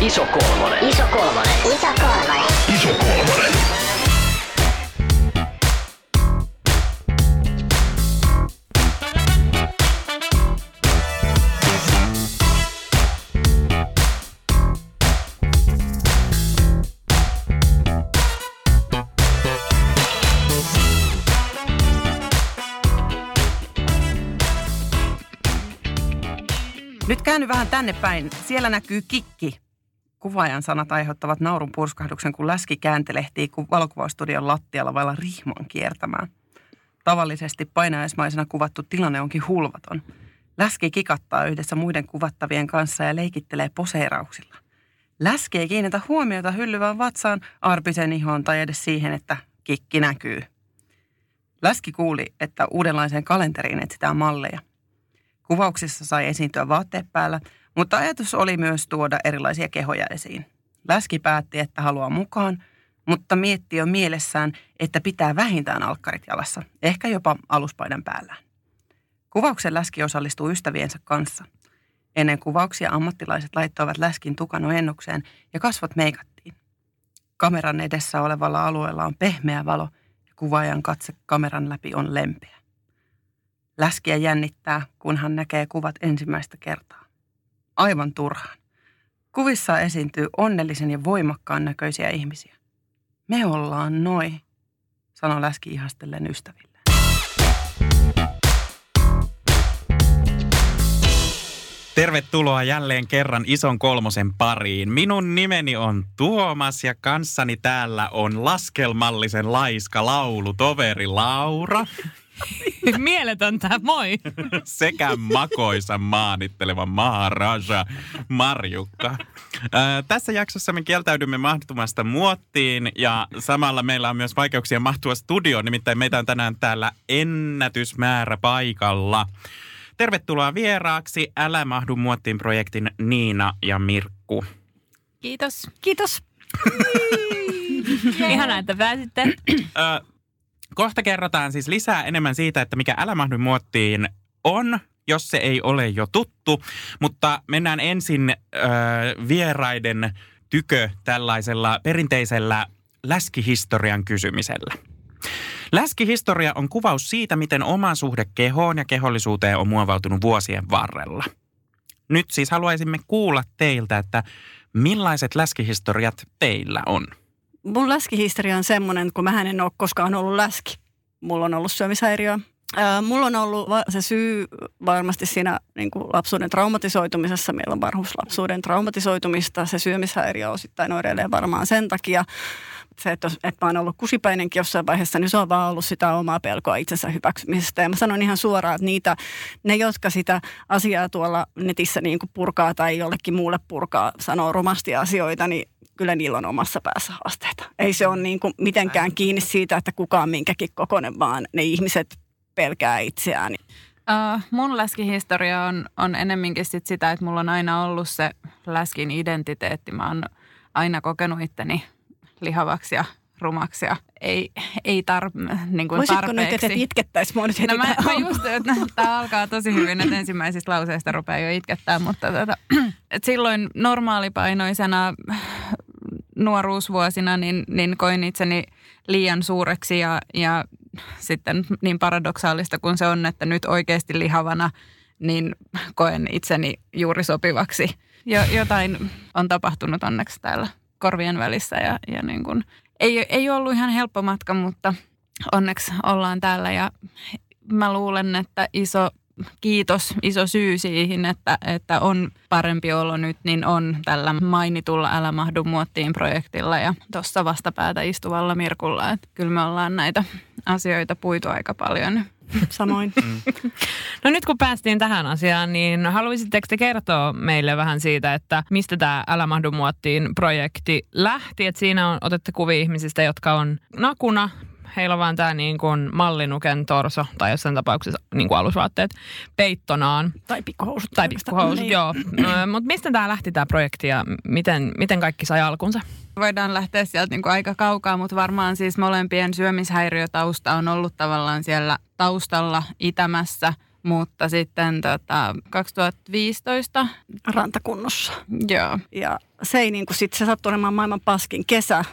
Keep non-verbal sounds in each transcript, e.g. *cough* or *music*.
Iso kolmonen. Iso kolmonen. Iso kolmonen. Iso kolmonen. Nyt käänny vähän tänne päin. Siellä näkyy kikki. Kuvaajan sanat aiheuttavat naurun purskahduksen, kun läski kääntelehtii kun valokuvaustudion lattialla vailla rihman kiertämään. Tavallisesti painajaismaisena kuvattu tilanne onkin hulvaton. Läski kikattaa yhdessä muiden kuvattavien kanssa ja leikittelee poseerauksilla. Läski ei kiinnitä huomiota hyllyvään vatsaan, arpisen ihoon tai edes siihen, että kikki näkyy. Läski kuuli, että uudenlaiseen kalenteriin etsitään malleja. Kuvauksissa sai esiintyä vaatteet päällä, mutta ajatus oli myös tuoda erilaisia kehoja esiin. Läski päätti, että haluaa mukaan, mutta mietti jo mielessään, että pitää vähintään alkkarit jalassa, ehkä jopa aluspaidan päällään. Kuvauksen läski osallistuu ystäviensä kanssa. Ennen kuvauksia ammattilaiset laittoivat läskin tukan ojennukseen ja kasvot meikattiin. Kameran edessä olevalla alueella on pehmeä valo ja kuvaajan katse kameran läpi on lempeä. Läskiä jännittää, kun hän näkee kuvat ensimmäistä kertaa. Aivan turhaan. Kuvissa esiintyy onnellisen ja voimakkaan näköisiä ihmisiä. Me ollaan noi, sanoi Läski ihastellen ystäville. Tervetuloa jälleen kerran ison kolmosen pariin. Minun nimeni on Tuomas ja kanssani täällä on laskelmallisen laiska laulutoveri Laura *laughs* Mieletöntä, moi. sekä makoisa maanitteleva Maharaja Marjukka. Ää, tässä jaksossa me kieltäydymme mahtumasta muottiin ja samalla meillä on myös vaikeuksia mahtua studioon, nimittäin meitä on tänään täällä ennätysmäärä paikalla. Tervetuloa vieraaksi Älä mahdu muottiin projektin Niina ja Mirkku. Kiitos. Kiitos. Ihanaa, että pääsitte. Kohta kerrotaan siis lisää enemmän siitä, että mikä Älä mahdu muottiin on, jos se ei ole jo tuttu. Mutta mennään ensin ö, vieraiden tykö tällaisella perinteisellä läskihistorian kysymisellä. Läskihistoria on kuvaus siitä, miten oma suhde kehoon ja kehollisuuteen on muovautunut vuosien varrella. Nyt siis haluaisimme kuulla teiltä, että millaiset läskihistoriat teillä on? Mun läskihistoria on semmoinen, kun mä en ole koskaan ollut läski. Mulla on ollut syömishäiriö. Ää, mulla on ollut va- se syy varmasti siinä niin kuin lapsuuden traumatisoitumisessa. Meillä on varhuuslapsuuden traumatisoitumista. Se syömishäiriö osittain oireilee varmaan sen takia. Se, että, että mä oon ollut kusipäinenkin jossain vaiheessa, niin se on vaan ollut sitä omaa pelkoa itsensä hyväksymisestä. Ja mä sanon ihan suoraan, että niitä, ne, jotka sitä asiaa tuolla netissä niin kuin purkaa tai jollekin muulle purkaa, sanoo rumasti asioita, niin kyllä niillä on omassa päässä haasteita. Ei se ole niin kuin mitenkään kiinni siitä, että kuka on minkäkin kokoinen, vaan ne ihmiset pelkää itseään. Uh, mun läskihistoria on, on enemminkin sit sitä, että mulla on aina ollut se läskin identiteetti. Mä oon aina kokenut itteni lihavaksi ja rumaksi ja ei, ei tar, niin kuin Voisitko nyt, tarpeeksi. että itkettäisiin mua nyt heti No mä, mä just, että tämä alkaa tosi hyvin, että ensimmäisistä lauseista rupeaa jo itkettää, mutta tota, *clears throat* et silloin normaalipainoisena nuoruusvuosina niin, niin koin itseni liian suureksi ja, ja sitten niin paradoksaalista kuin se on, että nyt oikeasti lihavana niin koen itseni juuri sopivaksi. Jo, jotain on tapahtunut onneksi täällä korvien välissä ja, ja niin kuin, ei, ei ollut ihan helppo matka, mutta onneksi ollaan täällä ja mä luulen, että iso kiitos, iso syy siihen, että, että on parempi olo nyt, niin on tällä mainitulla Älä mahdu muottiin projektilla ja tuossa vastapäätä istuvalla Mirkulla. Että kyllä me ollaan näitä asioita puitu aika paljon. Samoin. *laughs* No nyt kun päästiin tähän asiaan, niin haluaisitteko te kertoa meille vähän siitä, että mistä tämä Älä mahdu muottiin projekti lähti? Että siinä on otettu kuvia ihmisistä, jotka on nakuna, heillä on vaan tämä niin kuin mallinuken torso, tai jossain tapauksessa niin kuin alusvaatteet, peittonaan. Tai pikkuhousut. Tai pikkuhousut, Niin. joo. Mutta mistä tämä lähti tämä projekti ja miten, miten kaikki sai alkunsa? Voidaan lähteä sieltä niin kuin aika kaukaa, mutta varmaan siis molempien syömishäiriötausta on ollut tavallaan siellä taustalla itämässä. Mutta sitten tota, 2015, Rantakunnossa. joo. Ja se ei niin kuin sit, se sattui olemaan maailman paskin kesä.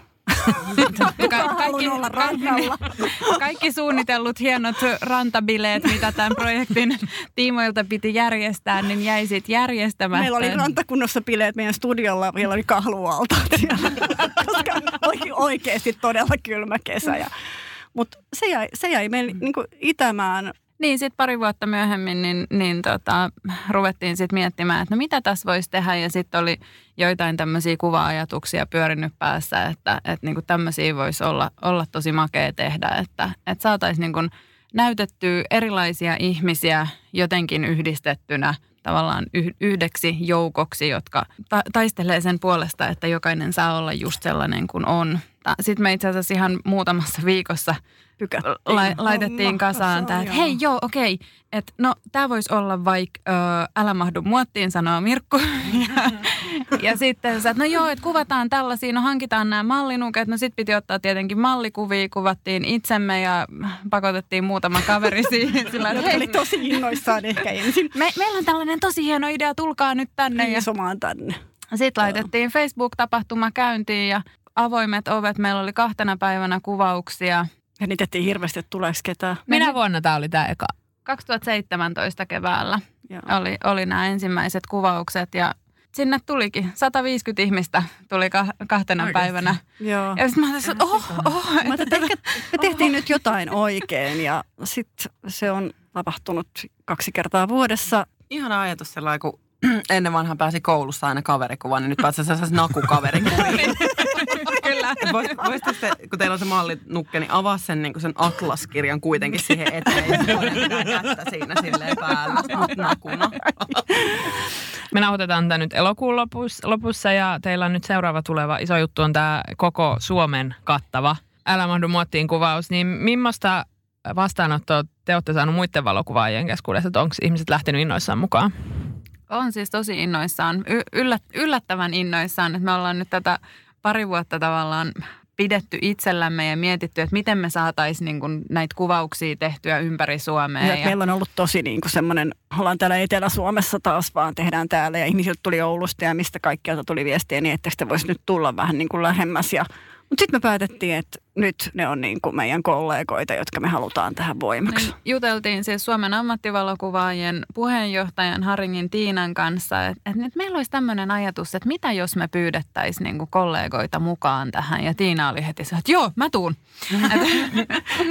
Ka- Haluan olla rannalla. *laughs* kaikki suunnitellut hienot rantabileet, mitä tämän projektin tiimoilta piti järjestää, niin jäi sitten järjestämättä. Meillä oli rantakunnossa bileet meidän studiolla, vielä oli kahlualtaat *laughs* siellä, koska oli oikeasti todella kylmä kesä. Ja, mutta se jäi, se jäi meille niin itämään. Niin, sitten pari vuotta myöhemmin niin, niin tota, ruvettiin sitten miettimään, että no mitä tässä voisi tehdä. Ja sitten oli joitain tämmöisiä kuva-ajatuksia pyörinyt päässä, että, että niin tämmöisiä voisi olla, olla tosi makea tehdä. Että, että saataisiin niin näytettyä erilaisia ihmisiä jotenkin yhdistettynä tavallaan yh- yhdeksi joukoksi, jotka ta- taistelee sen puolesta, että jokainen saa olla just sellainen kuin on. Sitten me itse asiassa ihan muutamassa viikossa Pykättiin la- laitettiin homma kasaan tämä, että hei joo, okei, että no tämä voisi olla vaikka älä mahdu muottiin, sanoo Mirkku. ja, *laughs* ja sitten sä, että no joo, että kuvataan tällaisia, no hankitaan nämä mallinuket, no sitten piti ottaa tietenkin mallikuvia, kuvattiin itsemme ja pakotettiin muutama kaveri siihen. *laughs* Sillä, että hei, oli tosi innoissaan ehkä ensin me, meillä on tällainen tosi hieno idea, tulkaa nyt tänne. Ja riisomaan tänne. sitten laitettiin Facebook-tapahtuma käyntiin ja avoimet ovet. Meillä oli kahtena päivänä kuvauksia. Ja niitettiin hirveästi, että tuleeko ketään. Minä vuonna tämä oli tämä eka? 2017 keväällä Joo. oli, oli nämä ensimmäiset kuvaukset ja sinne tulikin. 150 ihmistä tuli ka- kahtena Oikeesti? päivänä. Joo. Ja sitten mä ajattelin, että oh, oh. Mä että ehkä me tehtiin nyt jotain oikein ja sitten se on tapahtunut kaksi kertaa vuodessa. Ihana ajatus sellainen, kun *clears throat* ennen vanhaan pääsi koulussa aina kaverikuvaan, niin nyt pääsee sellaisen nakukaverikuviin. *laughs* *laughs* Kyllä. Vois, vois se, kun teillä on se mallinukke, niin avaa sen, niin sen atlaskirjan kuitenkin siihen eteen. Ja sitten kättä siinä silleen päällä, mut nakuna. Me nauhoitetaan tämä nyt elokuun lopussa, lopussa ja teillä on nyt seuraava tuleva iso juttu on tämä koko Suomen kattava Älä mahdu muottiin kuvaus. Niin millaista vastaanottoa te olette saaneet muiden valokuvaajien keskuudessa, että onko ihmiset lähtenyt innoissaan mukaan? On siis tosi innoissaan, y- yllät, yllättävän innoissaan, että me ollaan nyt tätä pari vuotta tavallaan pidetty itsellämme ja mietitty, että miten me saataisiin niin kuin näitä kuvauksia tehtyä ympäri Suomea. Ja meillä on ollut tosi niin kuin semmoinen, ollaan täällä Etelä-Suomessa taas vaan tehdään täällä ja ihmisiltä tuli Oulusta ja mistä kaikkialta tuli viestiä niin, että te voisi nyt tulla vähän niin kuin lähemmäs. Ja, mutta sitten me päätettiin, että nyt ne on niin kuin meidän kollegoita, jotka me halutaan tähän voimaksi. Niin, juteltiin siis Suomen ammattivalokuvaajien puheenjohtajan Haringin Tiinan kanssa, että, että nyt meillä olisi tämmöinen ajatus, että mitä jos me pyydettäisiin niin kollegoita mukaan tähän. Ja Tiina oli heti se, että joo, mä tuun. *laughs* että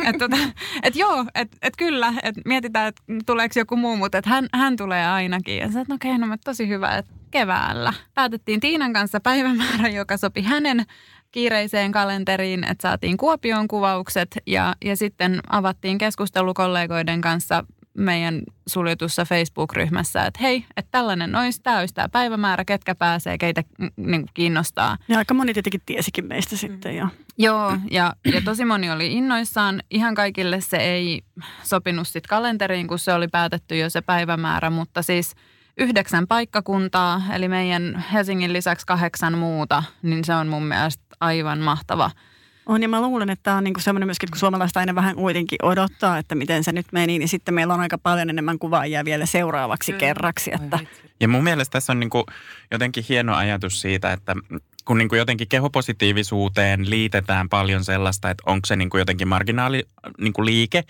et, tota, et joo, että et kyllä, että mietitään, että tuleeko joku muu, mutta että hän, hän tulee ainakin. Ja sä, että no okei, no mutta tosi hyvä, että keväällä. Päätettiin Tiinan kanssa päivämäärä, joka sopi hänen kiireiseen kalenteriin, että saatiin Kuopion kuvaukset ja, ja sitten avattiin keskustelu kollegoiden kanssa meidän suljetussa Facebook-ryhmässä, että hei, että tällainen olisi, tämä olisi tämä päivämäärä, ketkä pääsee, keitä mm, niin kiinnostaa. Ja aika moni tietenkin tiesikin meistä sitten jo. Joo, ja, ja tosi moni oli innoissaan. Ihan kaikille se ei sopinut sitten kalenteriin, kun se oli päätetty jo se päivämäärä, mutta siis yhdeksän paikkakuntaa, eli meidän Helsingin lisäksi kahdeksan muuta, niin se on mun mielestä aivan mahtava. On ja mä luulen, että tämä on niinku semmoinen myöskin, kun suomalaiset aina vähän kuitenkin odottaa, että miten se nyt meni, niin sitten meillä on aika paljon enemmän kuvaajia vielä seuraavaksi kerraksi. Että Ja mun mielestä tässä on niin kuin jotenkin hieno ajatus siitä, että kun niin kuin jotenkin kehopositiivisuuteen liitetään paljon sellaista, että onko se niin kuin jotenkin marginaali niin kuin liike,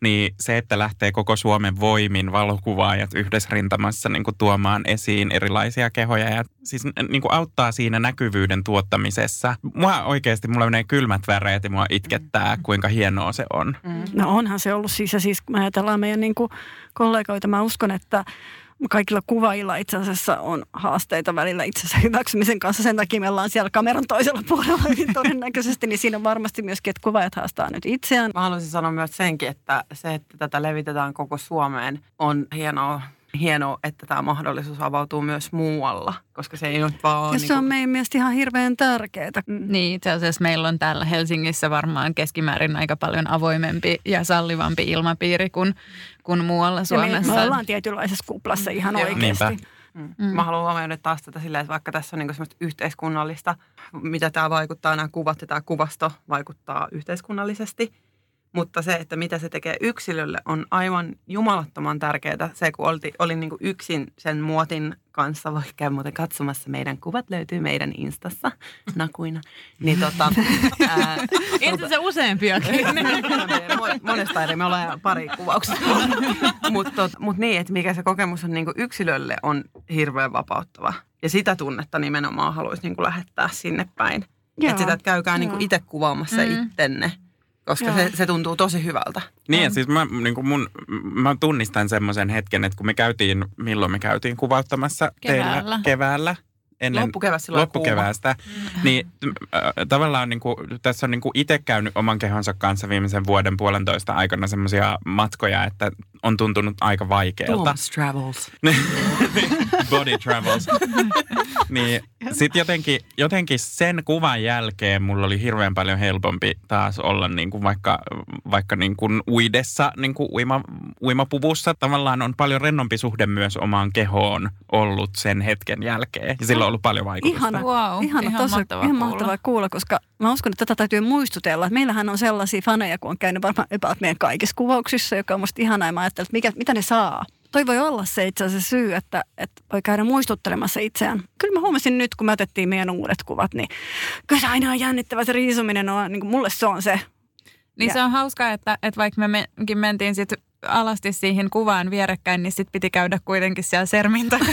niin se, että lähtee koko Suomen voimin valokuvaajat yhdessä rintamassa niin kuin tuomaan esiin erilaisia kehoja ja siis niin kuin auttaa siinä näkyvyyden tuottamisessa. Mua oikeasti, mulla menee kylmät väreet ja mua itkettää, kuinka hienoa se on. no onhan se ollut siis, ja siis kun me ajatellaan meidän niinku kollegoita, mä uskon, että kaikilla kuvaajilla itse asiassa on haasteita välillä itsensä hyväksymisen kanssa. Sen takia me ollaan siellä kameran toisella puolella hyvin *laughs* todennäköisesti, niin siinä on varmasti myöskin, että kuvaajat haastaa nyt itseään. Mä haluaisin sanoa myös senkin, että se, että tätä levitetään koko Suomeen, on hienoa, hienoa että tämä mahdollisuus avautuu myös muualla, koska se ei nyt vaan... Ja se on niinku- meidän mielestä ihan hirveän tärkeää. Niin, itse asiassa meillä on täällä Helsingissä varmaan keskimäärin aika paljon avoimempi ja sallivampi ilmapiiri kuin, kuin muualla Ja me, Suomessa. me ollaan tietynlaisessa kuplassa ihan Joo. oikeasti. Niinpä. Mm. Mm. Mä haluan huomioida taas tätä silleen, että vaikka tässä on niin semmoista yhteiskunnallista, mitä tämä vaikuttaa, nämä kuvat ja tämä kuvasto vaikuttaa yhteiskunnallisesti. Mutta se, että mitä se tekee yksilölle, on aivan jumalattoman tärkeää. Se, kun olti, olin niin yksin sen muotin kanssa, voi käydä muuten katsomassa. Meidän kuvat löytyy meidän Instassa *laughs* nakuina. Niin tota, ää, *laughs* Itse se useampiakin. *laughs* Mo- monesta eri, me ollaan pari kuvauksessa. Mutta mut niin, että mikä se kokemus on niinku yksilölle on hirveän vapauttava. Ja sitä tunnetta nimenomaan haluaisi niinku lähettää sinne päin. Että sitä, että käykää joo. itse kuvaamassa Mm. ittenne, koska Joo. se, se tuntuu tosi hyvältä. Niin, ja siis mä, niin kuin mun, mä tunnistan semmoisen hetken, että kun me käytiin, milloin me käytiin kuvauttamassa Keväällä. teillä keväällä, ennen Loppukeväästä silloin loppukeväästä, niin äh, tavallaan niin kuin, tässä on niin kuin itse käynyt oman kehonsa kanssa viimeisen vuoden puolentoista aikana semmoisia matkoja, että on tuntunut aika vaikealta. Travels. *laughs* Body travels. *laughs* niin sitten jotenkin, jotenkin sen kuvan jälkeen mulla oli hirveän paljon helpompi taas olla niin kuin vaikka, vaikka niin kuin uidessa, niin kuin uima, uimapuvussa. Tavallaan on paljon rennompi suhde myös omaan kehoon ollut sen hetken jälkeen. Ja sillä on ollut paljon vaikutusta. Ihana, Wow, ihana, ihan tosi, mahtavaa ihan kuulla. mahtavaa kuulla, koska mä uskon, että tätä täytyy muistutella. Että meillähän on sellaisia faneja, kun on käynyt varmaan about meidän kaikissa kuvauksissa, joka on musta ihanaa. Ja mä ajattelin, että mikä, mitä ne saa. Toi voi olla se itse asiassa syy, että, että voi käydä muistuttelemassa itseään. Kyllä mä huomasin nyt, kun me otettiin meidän uudet kuvat, niin kyllä se aina on jännittävä. Se riisuminen on, niin kuin mulle se on se. Niin Ja- se on hauskaa, että, että vaikka me menkin mentiin sitten alasti siihen kuvaan vierekkäin, niin sitten piti käydä kuitenkin siellä sermin takana.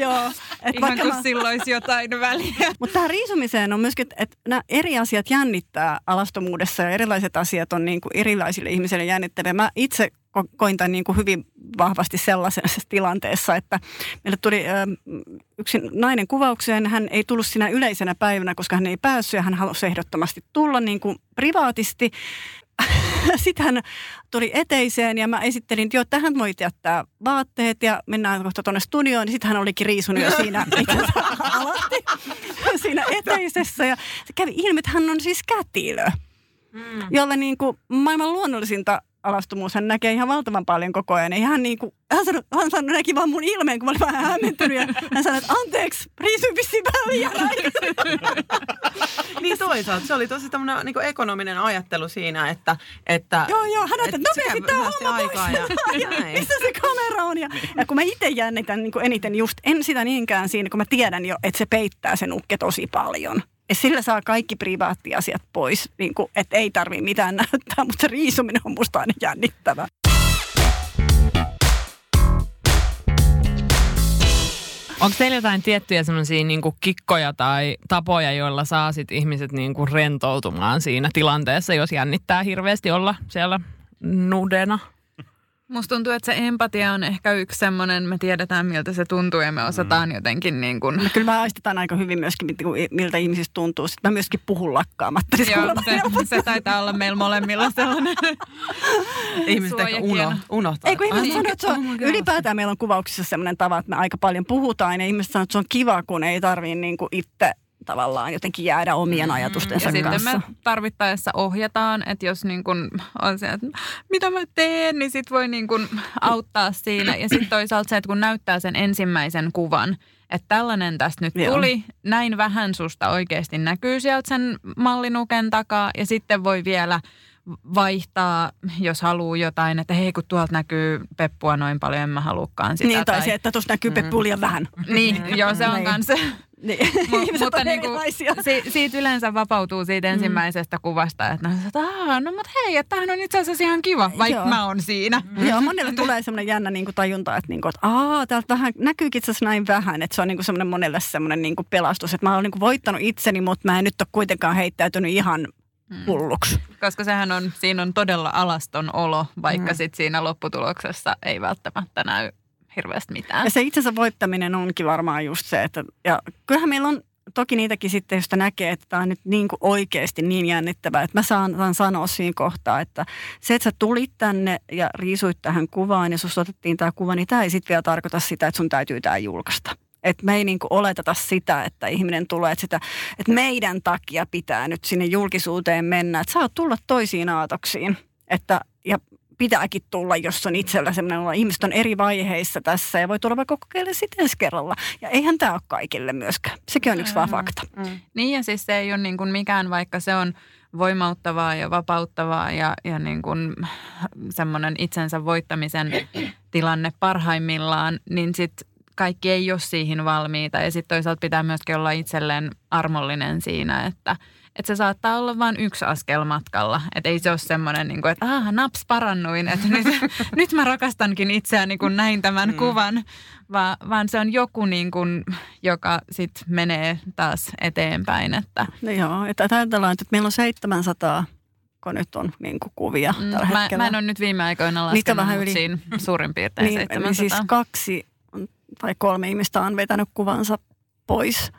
Joo. *laughs* Et Ihan vaikka kuin mä- sillä olisi jotain väliä. *laughs* Mutta tähän riisumiseen on myöskin, että nämä eri asiat jännittää alastomuudessa ja erilaiset asiat on niin kuin erilaisille ihmisille jännittäviä. Mä itse ko- koin tämän niin kuin hyvin vahvasti sellaisessa tilanteessa, että meille tuli ö, yksi nainen kuvaukseen. Hän ei tullut sinä yleisenä päivänä, koska hän ei päässyt ja hän halusi ehdottomasti tulla niin kuin privaatisti. *laughs* Sitten hän tuli eteiseen ja mä esittelin, että joo, tähän voit jättää vaatteet ja mennään kohta tuonne studioon. Niin sitten hän olikin riisunut jo siinä *laughs* alasti siinä eteisessä. Ja se kävi ilmi, että hän on siis kätilö, mm. jolle niin kuin maailman luonnollisinta alastomuus hän näkee ihan valtavan paljon koko ajan. Ja hän, niin kuin, hän, sanoi, hän sanoi, näki vaan mun ilmeen, kun mä olin vähän hämmentynyt. Ja hän sanoi, että anteeksi, riisuin vissiin aikaisin. *laughs* Niin toisaalta se oli tosi tämmöinen niin ekonominen ajattelu siinä, että... että Joo, joo, hän että nopeasti tämä homma aikaa pois. ja, *laughs* Ja näin. missä se kamera on? Ja, ja kun mä itse jännitän niin kuin eniten just, en sitä niinkään siinä, kun mä tiedän jo, että se peittää sen ukke tosi paljon. Ja sillä saa kaikki privaattiasiat pois, niin kuin, että ei tarvii mitään näyttää, mutta se riisuminen on musta aina jännittävä. Onko teillä jotain tiettyjä semmoisia niinku kikkoja tai tapoja, joilla saa sit ihmiset niinku rentoutumaan siinä tilanteessa, jos jännittää hirveästi olla siellä nudena? Musta tuntuu, että se empatia on ehkä yksi semmoinen, me tiedetään miltä se tuntuu ja me osataan jotenkin niin kuin... No, kyllä mä aistetaan aika hyvin myöskin, miltä ihmisistä tuntuu. Sitten mä myöskin puhun lakkaamatta. Siis Joo, kuulemma se, se taitaa olla meillä molemmilla sellainen *laughs* Ihmiset ehkä uno, unohtaa. Ei kun ihmiset Ah, sanoo, että se on, oh ylipäätään meillä on kuvauksissa sellainen tava, että me aika paljon puhutaan ja ihmiset sanoo, että se on kiva, kun ei tarvii niin kuin itse tavallaan jotenkin jäädä omien ajatustensa Ja sitten kanssa. me tarvittaessa ohjataan, että jos niin kun on se, että mitä mä teen, niin sit voi niin kun auttaa siinä. Ja sitten toisaalta se, että kun näyttää sen ensimmäisen kuvan, että tällainen tästä nyt Joo. tuli, näin vähän susta oikeasti näkyy sieltä sen mallinuken takaa. Ja sitten voi vielä vaihtaa, jos haluaa jotain, että hei kun tuolta näkyy peppua noin paljon, en mä halukaan sitä. Niin, tai se, että tuossa näkyy Peppu liian vähän. Niin, joo, se on Niin. kanssa Niin. *laughs* Mu- Ihmiset mutta on niinku, erilaisia. si, siitä yleensä vapautuu siitä ensimmäisestä kuvasta, että no, että "Aa, no mutta hei, että tämähän on itse asiassa ihan kiva, vaikka Joo. mä oon siinä. Joo, monelle tulee semmoinen jännä niin kuin tajunta, että, niin kuin, että aa, täältä vähän, näkyykin itse asiassa näin vähän. Että se on niin kuin semmoinen monelle semmoinen niin kuin pelastus, että mä oon niin kuin voittanut itseni, mutta mä en nyt ole kuitenkaan heittäytynyt ihan hulluksi. Koska sehän on, siinä on todella alaston olo, vaikka Mm. sit siinä lopputuloksessa ei välttämättä näy hirveästi mitään. Ja se itsensä voittaminen onkin varmaan just se, että ja kyllähän meillä on toki niitäkin sitten, josta näkee, että tämä on nyt niin kuin oikeasti niin jännittävää, että mä saan, sanoa siinä kohtaa, että se, että sä tulit tänne ja riisuit tähän kuvaan ja susta otettiin tämä kuva, niin tämä ei sitten vielä tarkoita sitä, että sun täytyy tämä julkaista. Että me ei niin kuin oleteta sitä, että ihminen tulee, että, sitä, että meidän takia pitää nyt sinne julkisuuteen mennä. Että saa tulla toisiin aatoksiin. Että, pitääkin tulla, jos on itsellä sellainen olo. Ihmiset on eri vaiheissa tässä ja voi tulla vaikka kokeilla sitten ensi kerralla. Ja eihän tämä ole kaikille myöskään. Sekin on yksi vaan fakta. Niin ja siis se ei ole niin kuin mikään, vaikka se on voimauttavaa ja vapauttavaa ja, ja niin kuin semmoinen itsensä voittamisen *clears throat* tilanne parhaimmillaan, niin sitten kaikki ei ole siihen valmiita. Ja sitten toisaalta pitää myöskin olla itselleen armollinen siinä, että, että se saattaa olla vain yksi askel matkalla. Että ei se ole semmoinen, niin kuin, että ah, naps parannuin, että nyt, *laughs* nyt mä rakastankin itseäni, kun näin tämän mm. kuvan. Va, vaan se on joku, niin kuin, joka sitten menee taas eteenpäin. Että, No joo, että ajatellaan, että meillä on 700 kun nyt on niin kuin kuvia mm, tällä mä, hetkellä. mä en ole nyt viime aikoina laskenut, vähän yli- siinä suurin piirtein niin, 700. niin siis kaksi tai kolme ihmistä on vetänyt kuvansa pois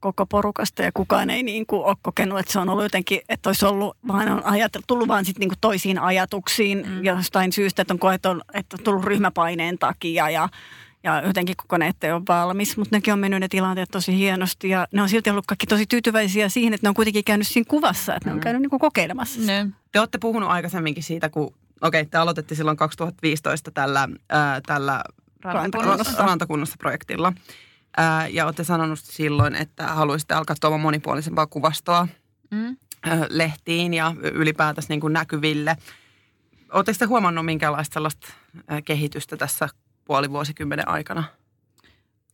koko porukasta ja kukaan ei niin kuin ole kokenut, että se on ollut jotenkin, että olisi ollut, vaan on ajatellut, tullut vaan sitten niin kuin toisiin ajatuksiin mm. jostain syystä, että on koettu, että on tullut ryhmäpaineen takia ja ja jotenkin koko ne ei ole valmis, mutta nekin on mennyt ne tilanteet tosi hienosti ja ne on silti ollut kaikki tosi tyytyväisiä siihen, että ne on kuitenkin käynyt siinä kuvassa, että ne on käynyt niin kuin kokeilemassa. Ne. Te olette puhunut aikaisemminkin siitä, kun, okei, te aloitettiin silloin 2015 tällä, ää, tällä Rantakunnassa. Rantakunnassa projektilla. Ää, ja olette sanonut silloin, että haluaisitte alkaa tuomaan monipuolisempaa kuvastoa Mm. ää, lehtiin ja ylipäätänsä niin kuin näkyville. Oletteko te huomannut minkälaista sellaista ää, kehitystä tässä puoli vuosikymmenen aikana?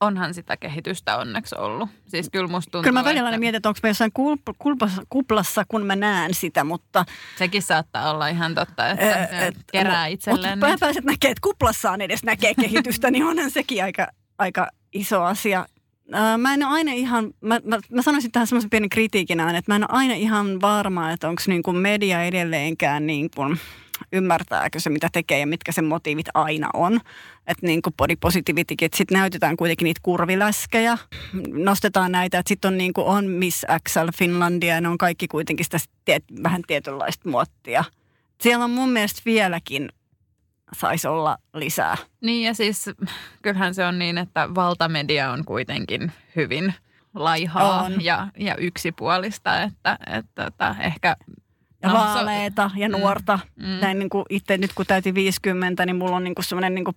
Onhan sitä kehitystä onneksi ollut. Siis kyllä musta tuntuu, Kyllä mä välillä että mietin, että onko me jossain kulp- kuplassa, kun mä näen sitä, mutta sekin saattaa olla ihan totta, että se et- kerää itselleen. Mutta pääset näkee, että kuplassaan edes näkee kehitystä, niin onhan sekin aika, aika iso asia. Ää, Mä en ole aina ihan, mä, mä, mä sanoisin tähän semmoisen pienen kritiikin aina, että mä en ole aina ihan varma, että onko niin media edelleenkään niin kuin, ymmärtääkö se, mitä tekee ja mitkä sen motiivit aina on. Että niin kuin body positivitykin, että sitten näytetään kuitenkin niitä kurviläskejä, nostetaan näitä, että sitten on niin kuin on Miss XL Finlandia ja ne on kaikki kuitenkin sitä tiet, vähän tietynlaista muottia. Siellä on mun mielestä vieläkin saisi olla lisää. Niin ja siis kyllähän se on niin, että valtamedia on kuitenkin hyvin laihaa On. ja, ja yksipuolista, että, että, että ehkä... Ja No, vaaleita ja Mm. nuorta. Mm. Näin niin kuin itse nyt kun täytin 50, niin mulla on niin kuin semmoinen niin kuin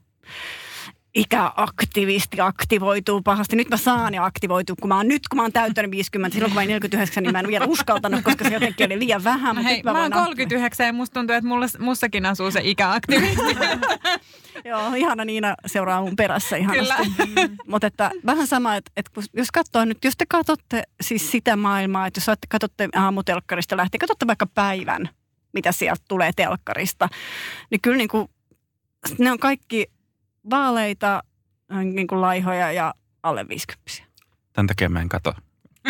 ikäaktivisti aktivoituu pahasti. Nyt mä saan ja aktivoituu, kun mä oon nyt, kun mä oon täyttänyt 50. Silloin kun mä olin 49, niin mä en vielä uskaltanut, koska se jotenkin oli liian vähän. No mutta hei, mä, voin oon 39 ja musta tuntuu, että mulla, mussakin asuu se ikäaktivisti. *laughs* Joo, ihana Niina seuraa mun perässä ihanasti. Kyllä. Mutta että vähän sama, että, että jos katsoo nyt, jos te katsotte siis sitä maailmaa, että jos katsotte aamutelkkarista lähtien, katsotte vaikka päivän, mitä sieltä tulee telkkarista, niin kyllä niin kuin, ne on kaikki vaaleita, niin kuin laihoja ja alle 50. Tämän takia mä en kato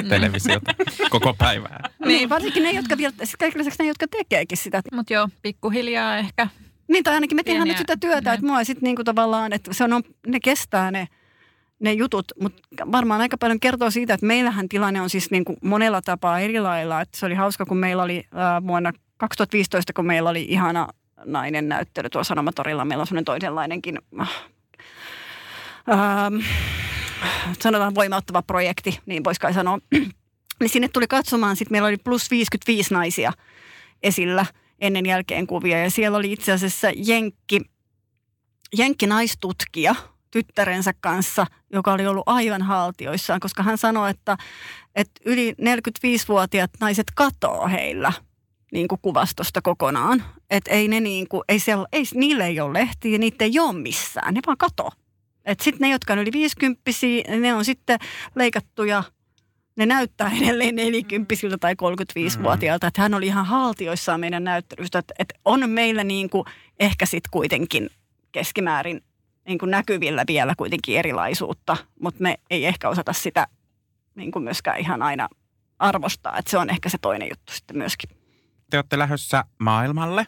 televisiota *laughs* koko päivää. Niin, varsinkin ne, jotka vielä, siis kaikille lisäksi ne, jotka tekeekin sitä. Mutta joo, pikkuhiljaa ehkä. Niin, tai ainakin me tehdään nyt sitä työtä, että mua sitten niinku tavallaan, että se on, ne kestää ne, ne jutut, mutta varmaan aika paljon kertoo siitä, että meillähän tilanne on siis niinku monella tapaa eri lailla. Että se oli hauska, kun meillä oli äh, vuonna 2015, kun meillä oli ihana nainen näyttely tuolla Sanomatorilla. Meillä on semmoinen toisenlainenkin, äh, ähm, sanotaan voimauttava projekti, niin voisi kai sanoa. *clears throat* niin sinne tuli katsomaan, sitten meillä oli plus 55 naisia esillä ennen jälkeen kuvia. Ja siellä oli itse asiassa Jenkki, Jenkki naistutkija tyttärensä kanssa, joka oli ollut aivan haltioissaan, koska hän sanoi, että, että yli 45-vuotiaat naiset katoo heillä niin kuin kuvastosta kokonaan. Että ei ne niin kuin, ei siellä, ei, niille ei ole lehtiä, niitä ei ole missään, ne vaan katoo. Että sitten ne, jotka on yli 50 ne on sitten leikattuja ne näyttää edelleen 40 tai 35-vuotiaalta. Että hän oli ihan haltioissaan meidän näyttelystä. Että, että on meillä niin kuin ehkä sitten kuitenkin keskimäärin niin kuin näkyvillä vielä kuitenkin erilaisuutta, mutta me ei ehkä osata sitä niin kuin myöskään ihan aina arvostaa. Että se on ehkä se toinen juttu sitten myöskin. Te olette lähdössä maailmalle,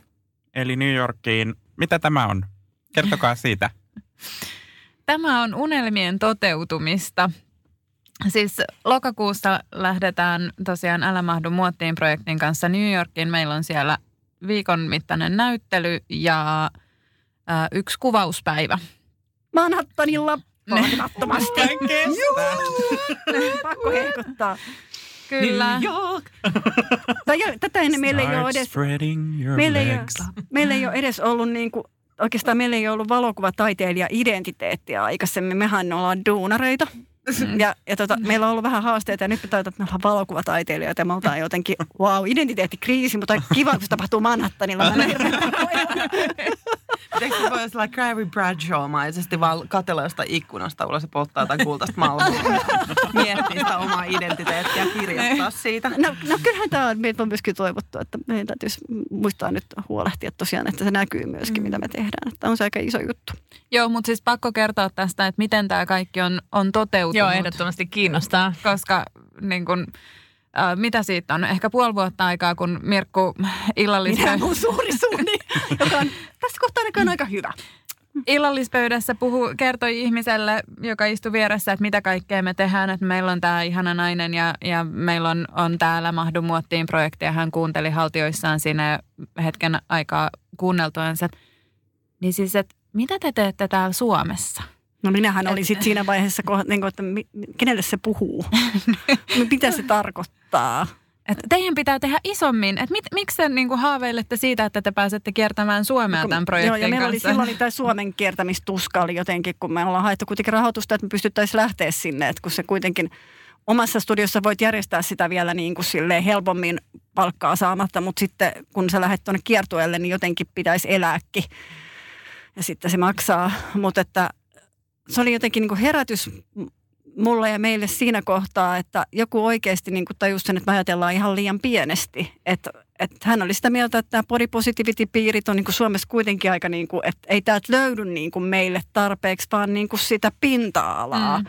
eli New Yorkiin. Mitä tämä on? Kertokaa siitä. *laughs* Tämä on unelmien toteutumista. Siis lokakuussa lähdetään tosiaan Älä mahdu muottiin projektin kanssa New Yorkiin. Meillä on siellä viikon mittainen näyttely ja ä, yksi kuvauspäivä. Manhattanilla *laughs* en kestä. Pakko hehkuttaa. Kyllä. New York. *laughs* Tai tätä ennen meillä ei ole edes, meillä ei, ole, meillä ei ole edes ollut niin kuin, oikeastaan meillä ei ollut valokuvataiteilija identiteettiä aikaisemmin. Mehän ollaan duunareita. Ja, ja tota, meillä on ollut vähän haasteita ja nyt me taitaa, että me ollaan valokuvataiteilijoita ja me oltaan jotenkin, wow, identiteettikriisi, mutta kiva, kun se tapahtuu Manhattanilla. Mä en hirveän *laughs* Eikö se voi olla Carrie Bradshaw-maisesti vaan katella jostain ikkunasta ulos ja polttaa jotain kultaista malmua *laughs* miettiä sitä omaa identiteettiä ja kirjoittaa siitä. No, no kyllähän tämä on, meitä on myöskin toivottu, että meidän täytyisi muistaa nyt huolehtia tosiaan, että se näkyy myöskin, mitä me tehdään. Että on se aika iso juttu. Joo, mutta siis pakko kertoa tästä, että miten tämä kaikki on, on toteutunut. Joo, ehdottomasti kiinnostaa. Koska niin kun, äh, mitä siitä on? Ehkä puoli vuotta aikaa, kun Mirkku illallispö... Minä mun suuri suuni, *laughs* joka on tässä kohtaa näköjään aika hyvä. illallispöydässä puhu, kertoi ihmiselle, joka istui vieressä, että mitä kaikkea me tehdään, että meillä on tämä ihana nainen ja, ja meillä on, on täällä Mahdu muottiin projekti ja hän kuunteli haltioissaan siinä hetken aikaa kuunneltuansa. Niin siis, että mitä te teette täällä Suomessa? No minähän olin sitten siinä vaiheessa, niin kuin, että kenelle se puhuu? *laughs* Mitä se tarkoittaa? Että teidän pitää tehdä isommin. Että mit, miksi te niinku haaveilette siitä, että te pääsette kiertämään Suomea tämän projektin Joo, ja meillä oli kanssa? silloin oli tämä Suomen kiertämistuska oli jotenkin, kun me ollaan haettu kuitenkin rahoitusta, että me pystyttäisiin lähteä sinne, että kun se kuitenkin omassa studiossa voit järjestää sitä vielä niin kuin silleen helpommin palkkaa saamatta, mutta sitten kun sä lähdet tuonne kiertueelle, niin jotenkin pitäisi elääkin. Ja sitten se maksaa, mutta että se oli jotenkin niin kuin herätys mulle ja meille siinä kohtaa, että joku oikeasti niin tajusi sen, että me ajatellaan ihan liian pienesti. Että, että hän oli sitä mieltä, että tämä body positivity-piirit on niin kuin Suomessa kuitenkin aika, niin kuin, että ei täältä löydy niin kuin meille tarpeeksi, vaan niin kuin sitä pinta-alaa. Mm.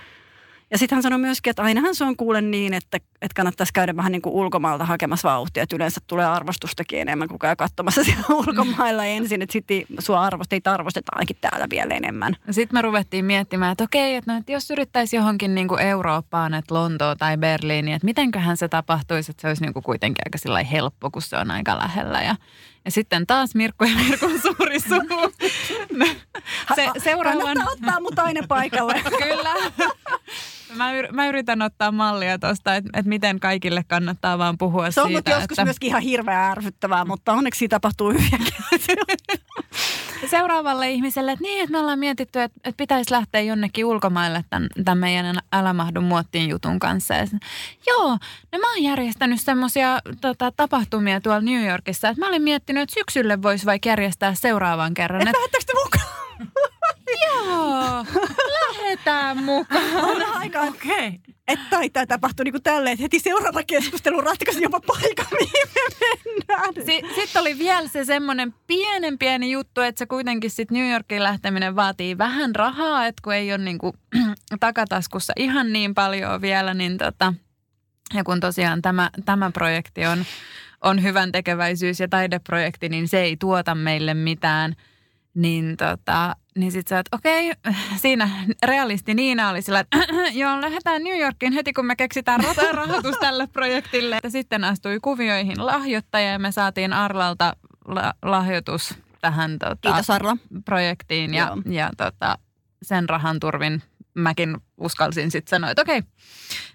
Ja sitten hän sanoi myöskin, että ainahan se on kuule niin, että, että kannattaisi käydä vähän niin kuin ulkomailta hakemassa vauhtia. Että yleensä tulee arvostustakin enemmän kuin käy katsomassa *laughs* siellä ulkomailla ensin. Että sitten sua arvosteita ainakin täällä vielä enemmän. Sitten me ruvettiin miettimään, että okei, että, no, että jos yrittäisi johonkin niin kuin Eurooppaan, että Lontoa tai Berliini, että mitenköhän se tapahtuisi, että se olisi niin kuin kuitenkin aika helppo, kun se on aika lähellä. Ja, ja sitten taas Mirkku ja Mirkun suuri suu. *laughs* Se, seuraavan... Kannattaa ottaa mut aina paikalle. *laughs* Kyllä. Mä, yr- mä yritän ottaa mallia tuosta, että, että miten kaikille kannattaa vaan puhua Se on siitä. joskus että myöskin ihan hirveän ärsyttävää, mutta onneksi siitä tapahtuu hyviäkin. *laughs* seuraavalle ihmiselle, että niin, että me ollaan mietitty, että, että pitäisi lähteä jonnekin ulkomaille tämän, tämän meidän Älä mahdu muottiin jutun kanssa. Ja, sit, Joo, no mä oon järjestänyt semmoisia tota, tapahtumia tuolla New Yorkissa, että mä olin miettinyt, että syksylle voisi vaikka järjestää seuraavan kerran. Että, Lähettekö te mukaan? Joo, lähdetään mukaan. On aika, Okei. Okay. että taitaa tapahtua niin kuin tälleen, että heti seuraava keskustelu ratkaisi jopa paikan, mihin me mennään. Si- Sitten oli vielä se semmoinen pienen pieni juttu, että se kuitenkin sitten New Yorkiin lähteminen vaatii vähän rahaa, että kun ei ole niinku *clears throat* takataskussa ihan niin paljon vielä, niin tota, ja kun tosiaan tämä, tämä projekti on, on hyvän tekeväisyys- ja taideprojekti, niin se ei tuota meille mitään, niin tota, niin sit sä oot, okei, *laughs* siinä realisti Niina oli sillä, että *clears throat* joo, lähdetään New Yorkiin heti, kun me keksitään *laughs* rahoitus tälle projektille. Ja sitten astui kuvioihin lahjoittaja ja me saatiin Arlalta la- lahjoitus tähän tota, Kiitos Arla. projektiin. Ja, Joo. ja tota, sen rahan turvin mäkin uskalsin sitten sanoa, että okei,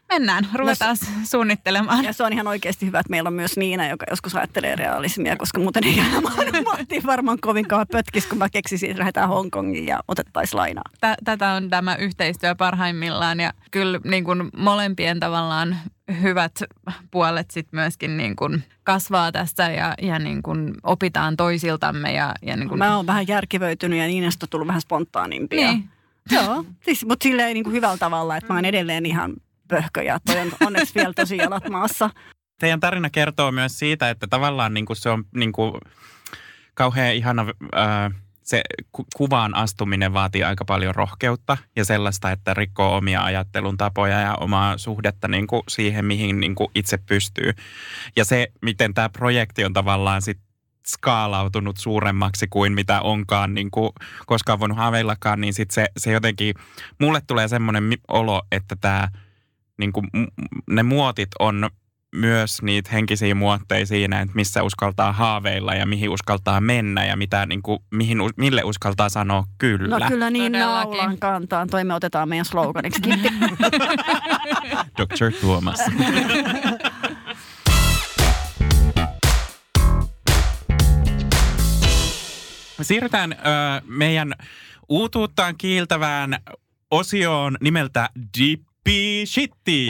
mennään, ruvetaan suunnittelemaan. Ja se on ihan oikeasti hyvä, että meillä on myös Niina, joka joskus ajattelee realismia, koska muuten ei *laughs* mahdollisesti varmaan kovinkaan pötkis, kun mä keksisin, että lähdetään Hongkongiin ja otettaisiin lainaa. Tä- tätä on tämä yhteistyö parhaimmillaan ja kyllä niin kuin molempien tavallaan hyvät puolet sitten myöskin niin kuin kasvaa tässä ja, ja niin kuin opitaan toisiltamme. Ja, ja niin kuin, Mä oon vähän järkivöitynyt ja Niinasta tullut vähän spontaanimpia. Niin. Joo, siis, mutta silleen niin kuin hyvällä tavalla, että mä oon edelleen ihan pöhkö ja toi on onneksi vielä tosi jalat maassa. Teidän tarina kertoo myös siitä, että tavallaan niin kuin se on niin kuin kauhean ihana äh, se ku- kuvaan astuminen vaatii aika paljon rohkeutta ja sellaista, että rikkoo omia ajattelun tapoja ja omaa suhdetta niin kuin siihen, mihin niin kuin itse pystyy. Ja se, miten tämä projekti on tavallaan sit skaalautunut suuremmaksi kuin mitä onkaan niin kuin koskaan voinut haaveillakaan, niin sit se, se jotenkin, mulle tulee semmoinen olo, että tämä, niin kuin, ne muotit on myös niitä henkisiä muotteja siinä, että missä uskaltaa haaveilla ja mihin uskaltaa mennä ja mitä, niin kuin, mihin, mille uskaltaa sanoa kyllä. No kyllä niin Todellakin. naulan kantaan. Toi me otetaan meidän sloganiksi. *laughs* *laughs* Dr. Tuomas. *laughs* Siirrytään ö, meidän uutuuttaan kiiltävään osioon nimeltä Dippi Shitti.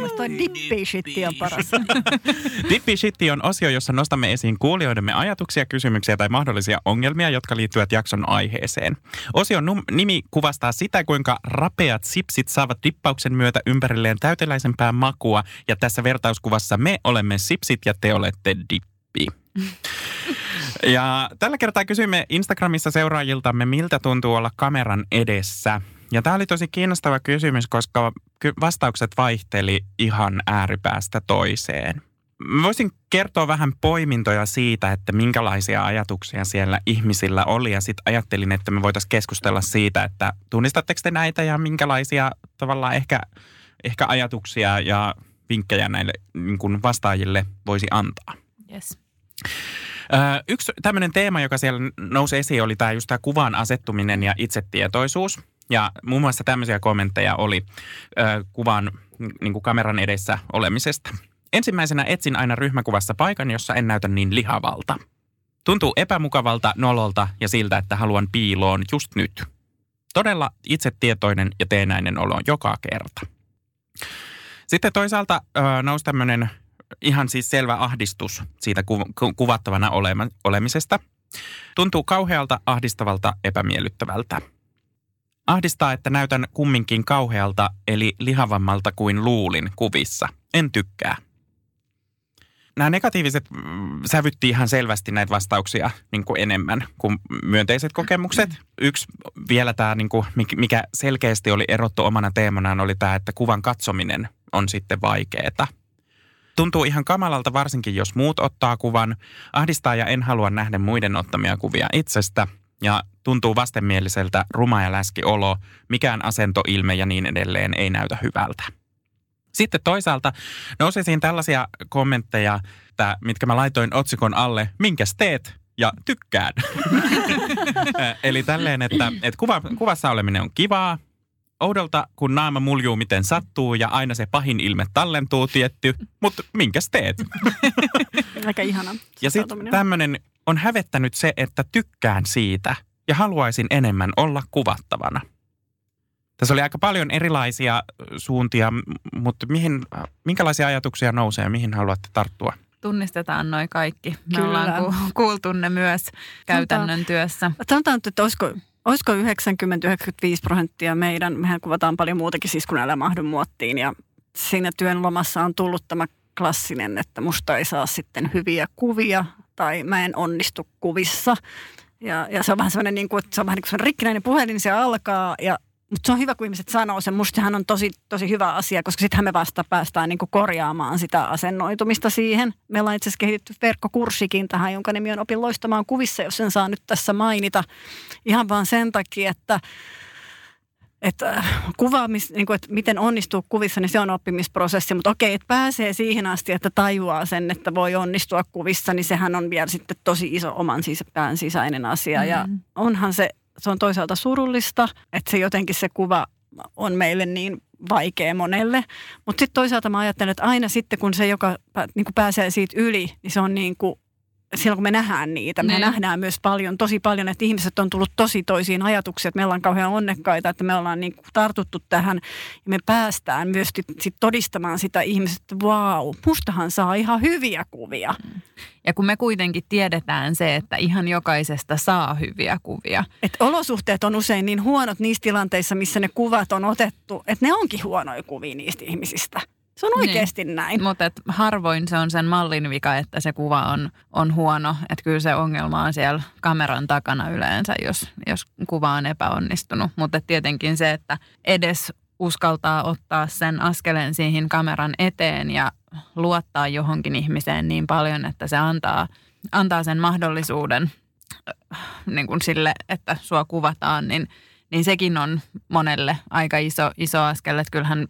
Musta toi dippi shitti on paras. *laughs* Dippi Shitti on osio, jossa nostamme esiin kuulijoidemme ajatuksia, kysymyksiä tai mahdollisia ongelmia, jotka liittyvät jakson aiheeseen. Osion num- nimi kuvastaa sitä, kuinka rapeat sipsit saavat dippauksen myötä ympärilleen täyteläisempää makua. Ja tässä vertauskuvassa me olemme sipsit ja te olette dippi. Ja tällä kertaa kysymme Instagramissa seuraajiltamme, miltä tuntuu olla kameran edessä. Ja tämä oli tosi kiinnostava kysymys, koska vastaukset vaihteli ihan ääripäästä toiseen. Voisin kertoa vähän poimintoja siitä, että minkälaisia ajatuksia siellä ihmisillä oli. Ja sitten ajattelin, että me voitaisiin keskustella siitä, että tunnistatteko te näitä ja minkälaisia tavallaan ehkä, ehkä ajatuksia ja vinkkejä näille niin kuin vastaajille voisi antaa. Yes. Ö, Yksi tämmöinen teema, joka siellä nousi esiin, oli tämä just tämä kuvan asettuminen ja itsetietoisuus. Ja muun muassa tämmöisiä kommentteja oli ö, kuvan niin kuin kameran edessä olemisesta. Ensimmäisenä etsin aina ryhmäkuvassa paikan, jossa en näytä niin lihavalta. Tuntuu epämukavalta, nololta ja siltä, että haluan piiloon just nyt. Todella itsetietoinen ja teenäinen olo joka kerta. Sitten toisaalta ö, nousi tämmöinen ihan siis selvä ahdistus siitä ku, ku, kuvattavana olema, olemisesta. Tuntuu kauhealta, ahdistavalta, epämiellyttävältä. Ahdistaa, että näytän kumminkin kauhealta, eli lihavammalta kuin luulin kuvissa. En tykkää. Nämä negatiiviset mm, sävytti ihan selvästi näitä vastauksia niin kuin enemmän kuin myönteiset kokemukset. Yksi vielä tämä, niin kuin, mik- mikä selkeästi oli erottu omana teemanaan, oli tämä, että kuvan katsominen on sitten vaikeaa. Tuntuu ihan kamalalta varsinkin, jos muut ottaa kuvan. Ahdistaa ja en halua nähdä muiden ottamia kuvia itsestä. Ja tuntuu vastenmieliseltä ruma ja läski olo, mikään asento, ilme ja niin edelleen ei näytä hyvältä. Sitten toisaalta nousi esiin tällaisia kommentteja, että, mitkä mä laitoin otsikon alle, minkäs teet? Ja tykkään. *laughs* Eli tälleen, että, että kuva, kuvassa oleminen on kivaa, oudolta, kun naama muljuu miten sattuu ja aina se pahin ilme tallentuu tietty, mutta minkäs teet? *laughs* Aika ihana. Ja sitten tämmöinen on hävettänyt se, että tykkään siitä ja haluaisin enemmän olla kuvattavana. Tässä oli aika paljon erilaisia suuntia, m- mutta mihin, minkälaisia ajatuksia nousee ja mihin haluatte tarttua? Tunnistetaan noi kaikki. Me Kyllä. ollaan ku, kuultu ne myös käytännön työssä. Sanotaan, että olisiko, olisiko 90-95 prosenttia meidän, mehän kuvataan paljon muutakin siis kun älä mahdu muottiin ja siinä työn lomassa on tullut tämä klassinen, että musta ei saa sitten hyviä kuvia tai mä en onnistu kuvissa. Ja, ja se on vähän sellainen, niin kuin, että se on vähän niin kuin rikkinäinen puhelin, se alkaa ja mutta se on hyvä, kun ihmiset sanoo sen. Mustahan on tosi, tosi hyvä asia, koska sittenhän me vasta päästään niin kuin korjaamaan sitä asennoitumista siihen. Meillä on itse asiassa kehitetty verkkokurssikin tähän, jonka nimi on Opin loistamaan kuvissa, jos sen saa nyt tässä mainita. Ihan vaan sen takia, että että äh, kuvaamis, niin kuin, että miten onnistuu kuvissa, niin se on oppimisprosessi. Mutta okei, että pääsee siihen asti, että tajuaa sen, että voi onnistua kuvissa, niin sehän on vielä sitten tosi iso oman sis- pään sisäinen asia. Mm. Ja onhan se, se on toisaalta surullista, että se jotenkin se kuva on meille niin vaikea monelle. Mutta sitten toisaalta mä ajattelen, että aina sitten kun se, joka niin kuin pääsee siitä yli, niin se on niin kuin silloin kun me nähdään niitä, me Niin. nähdään myös paljon, tosi paljon, että ihmiset on tullut tosi toisiin ajatuksiin, että me ollaan kauhean onnekkaita, että me ollaan niin kuin tartuttu tähän ja me päästään myös sit, sit todistamaan sitä ihmiset, että vau, mustahan saa ihan hyviä kuvia. Ja kun me kuitenkin tiedetään se, että ihan jokaisesta saa hyviä kuvia. Et olosuhteet on usein niin huonot niissä tilanteissa, missä ne kuvat on otettu, että ne onkin huonoja kuvia niistä ihmisistä. Se on oikeasti niin. näin. Mutta harvoin se on sen mallin vika, että se kuva on, on huono. Että kyllä se ongelma on siellä kameran takana yleensä, jos, jos kuva on epäonnistunut. Mutta tietenkin se, että edes uskaltaa ottaa sen askeleen siihen kameran eteen ja luottaa johonkin ihmiseen niin paljon, että se antaa, antaa sen mahdollisuuden äh, niin kuin sille, että sua kuvataan, niin, niin sekin on monelle aika iso, iso askel. Että kyllähän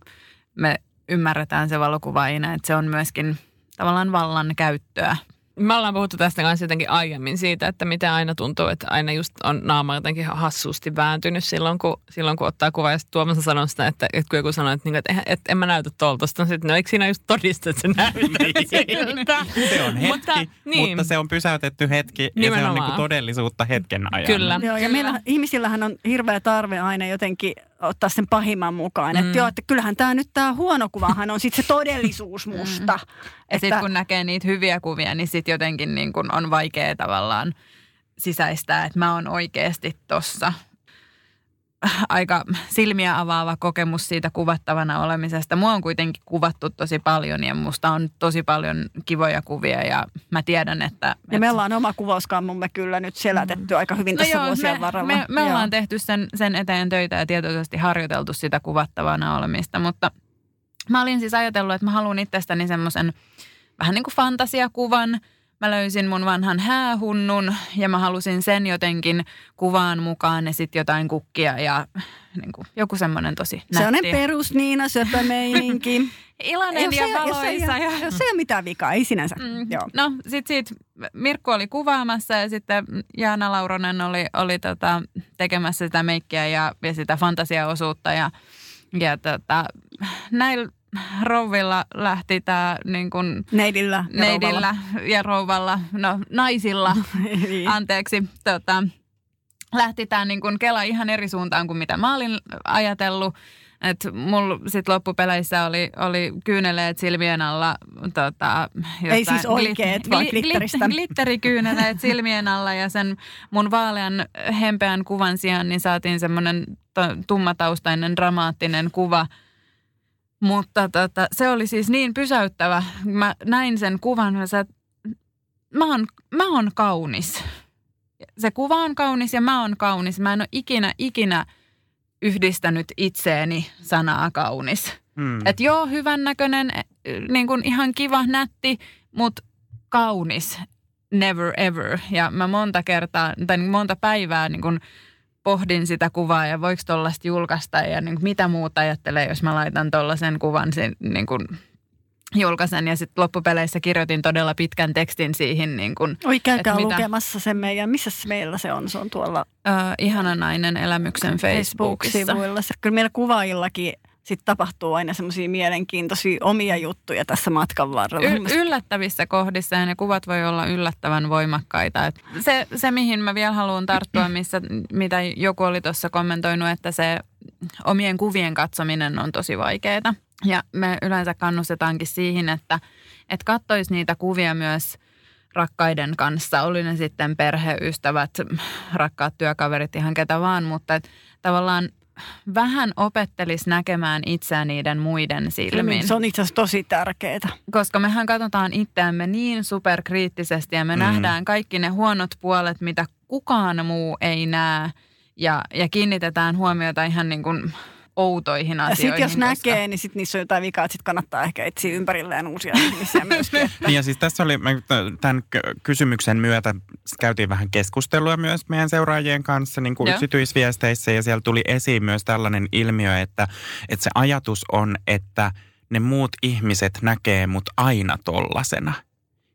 me ymmärretään se valokuvaajina, että se on myöskin tavallaan vallan käyttöä me ollaan puhuttu tästä kanssa jotenkin aiemmin siitä, että miten aina tuntuu, että aina just on naama jotenkin hassusti vääntynyt silloin, kun, silloin, kun ottaa kuvaa. Ja sitten Tuomas sanoi sitä, että, että kun joku sanoo, että, että, että, että en mä näytä tuolta. Sitten sitten, no eikö siinä just todista, että se näyttää Se on hetki, mutta, niin. mutta se on pysäytetty hetki Nimenomaan. ja se on niin kuin todellisuutta hetken ajan. Kyllä. Joo, ja meillä ihmisillähän on hirveä tarve aina jotenkin ottaa sen pahimman mukaan. Mm. Että joo, että kyllähän tämä nyt tämä huono kuvahan on sitten se todellisuus mm. musta. Mm. Että... sitten kun näkee niitä hyviä kuvia, niin sitten jotenkin niin kun on vaikea tavallaan sisäistää, että mä oon oikeasti tossa aika silmiä avaava kokemus siitä kuvattavana olemisesta. Mua on kuitenkin kuvattu tosi paljon ja musta on tosi paljon kivoja kuvia ja mä tiedän, että... Ja että... me ollaan oma kuvauskammumme kyllä nyt selätetty mm. aika hyvin no tässä joo, vuosien me, varrella. Me, me ollaan tehty sen, sen eteen töitä ja tietoisesti harjoiteltu sitä kuvattavana olemista, mutta mä olin siis ajatellut, että mä haluan itsestäni semmoisen vähän niin kuin fantasiakuvan – mä löysin mun vanhan häähunnun ja mä halusin sen jotenkin kuvaan mukaan ja sitten jotain kukkia ja niin kuin, joku semmoinen tosi nätti. Se on perus Niina Söpömeininki. *laughs* Iloinen ja valoisa. Jos, jos, ei ole mitään vikaa, ei sinänsä. Mm. Joo. No sit siitä Mirkku oli kuvaamassa ja sitten Jaana Lauronen oli, oli tota, tekemässä sitä meikkiä ja, ja sitä fantasiaosuutta ja, ja tota, näillä rouvilla lähti tämä niin kuin, neidillä, ja neidillä rouvalla. ja rouvalla, no naisilla, *laughs* niin. anteeksi, tota, lähti tämä niin kuin Kela ihan eri suuntaan kuin mitä mä olin ajatellut. Et mulla sitten loppupeleissä oli, oli kyyneleet silmien alla. Tota, Ei siis oikeet, glit, vaan glitteristä. *laughs* glitterikyyneleet silmien alla ja sen mun vaalean hempeän kuvan sijaan niin saatiin semmoinen tummataustainen dramaattinen kuva – mutta tota, se oli siis niin pysäyttävä. Mä näin sen kuvan, että mä oon, mä oon kaunis. Se kuva on kaunis ja mä oon kaunis. Mä en ole ikinä, ikinä yhdistänyt itseeni sanaa kaunis. Hmm. Että joo, hyvännäköinen, niin kuin ihan kiva, nätti, mutta kaunis. Never ever. Ja mä monta kertaa, tai monta päivää niin kuin pohdin sitä kuvaa ja voiko tuollaista julkaista ja niin kuin mitä muuta ajattelee, jos mä laitan tuollaisen kuvan sen, niin kuin julkaisen ja sitten loppupeleissä kirjoitin todella pitkän tekstin siihen. Niin kuin, Oi, käykää mitä, lukemassa sen meidän, missä meillä se on? Se on tuolla... Ö, ihana nainen elämyksen Facebookissa. Facebook-sivuilla. Kyllä meillä kuvaajillakin sitten tapahtuu aina semmoisia mielenkiintoisia omia juttuja tässä matkan varrella. Y- yllättävissä kohdissa ja ne kuvat voi olla yllättävän voimakkaita. Et se, se, mihin mä vielä haluan tarttua, *clears throat* missä, mitä joku oli tuossa kommentoinut, että se omien kuvien katsominen on tosi vaikeaa. Ja me yleensä kannustetaankin siihen, että, että katsoisi niitä kuvia myös rakkaiden kanssa. Oli ne sitten perheystävät, rakkaat työkaverit, ihan ketä vaan, mutta että tavallaan vähän opettelisi näkemään itseään niiden muiden silmin. Se on itse asiassa tosi tärkeää. Koska mehän katsotaan itseämme niin superkriittisesti ja me mm. nähdään kaikki ne huonot puolet, mitä kukaan muu ei näe. Ja, ja kiinnitetään huomiota ihan niin kuin outoihin asioihin. Ja sitten jos koska... näkee, niin sit niissä on jotain vikaa, että sitten kannattaa ehkä etsiä ympärilleen uusia *laughs* ihmisiä myöskin. niin ja siis tässä oli, tämän kysymyksen myötä käytiin vähän keskustelua myös meidän seuraajien kanssa niin kuin yksityisviesteissä ja siellä tuli esiin myös tällainen ilmiö, että, että se ajatus on, että ne muut ihmiset näkee mut aina tollasena.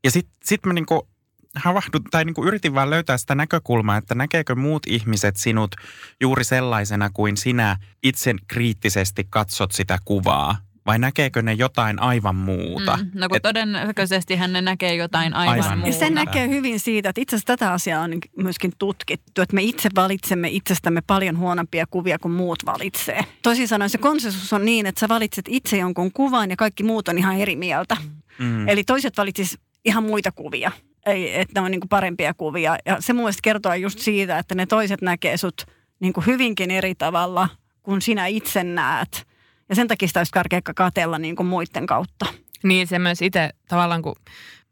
Ja sitten sit mä niinku havahdun, tai niin kuin yritin vaan löytää sitä näkökulmaa, että näkeekö muut ihmiset sinut juuri sellaisena kuin sinä itse kriittisesti katsot sitä kuvaa vai näkeekö ne jotain aivan muuta? Mm, no kun Et, todennäköisesti hän ne näkee jotain aivan, aivan muuta. Ja sen näkee hyvin siitä, että itse asiassa tätä asiaa on myöskin tutkittu, että me itse valitsemme itsestämme paljon huonompia kuvia kuin muut valitsee. Toisin sanoen se konsensus on niin, että sä valitset itse jonkun kuvan ja kaikki muut on ihan eri mieltä. Mm. Eli toiset valitsis ihan muita kuvia ei, että ne on niin parempia kuvia. Ja se mun mielestä kertoo just siitä, että ne toiset näkee sut niin hyvinkin eri tavalla kuin sinä itse näet. Ja sen takia sitä olisi karkea katella niin muiden kautta. Niin se myös itse tavallaan kun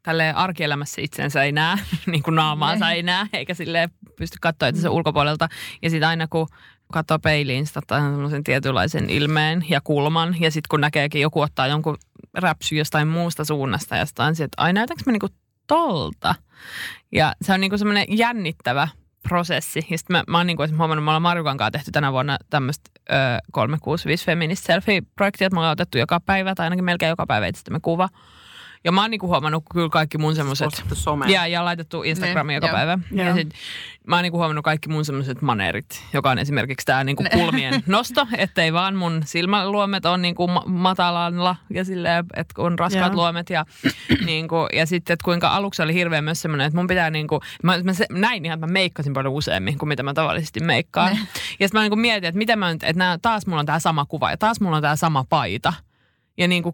tälleen arkielämässä itsensä ei näe, *laughs* niin kuin naamaansa ei näe, eikä sille pysty katsoa itse ulkopuolelta. Ja sitten aina kun katsoo peiliin, sitä ottaa semmoisen tietynlaisen ilmeen ja kulman. Ja sitten kun näkeekin joku ottaa jonkun räpsy jostain muusta suunnasta ja sitten että ai näytänkö mä niinku tolta? Ja se on niinku semmoinen jännittävä prosessi. Ja sitten mä, mä oon niinku huomannut, me ollaan Marjukan kanssa tehty tänä vuonna tämmöistä 365 Feminist Selfie-projektia, että me ollaan otettu joka päivä tai ainakin melkein joka päivä itsestämme kuva. Ja mä oon niinku huomannut kyllä kaikki mun someen. Ja, ja laitettu Instagramiin Niin, joka joo. päivä. Ja Joo. sit, mä oon niinku huomannut kaikki mun semmoiset maneerit, joka on esimerkiksi tämä niinku kulmien *laughs* nosto, ettei vaan mun silmäluomet on niinku ma- matalalla ja silleen, että on raskaat Joo. luomet. Ja, *clears throat* niinku, ja sitten, että kuinka aluksi oli hirveän myös semmoinen, että mun pitää niinku, mä, mä se, näin ihan, että mä meikkasin paljon useammin kuin mitä mä tavallisesti meikkaan. Ne. Ja sitten mä niinku mietin, että miten mä nyt, että nää, taas mulla on tämä sama kuva ja taas mulla on tämä sama paita. Ja niinku,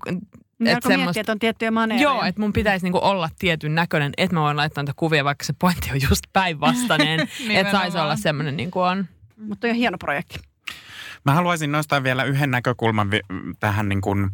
Niin et alkoi miettiä, että on tiettyjä maneereja. Joo, että mun pitäisi niinku olla tietyn näköinen, että mä voin laittaa niitä kuvia, vaikka se pointti on just päinvastainen. *laughs* että saisi olla semmoinen niin kuin on. Mutta on hieno projekti. Mä haluaisin nostaa vielä yhden näkökulman vi- tähän niin kuin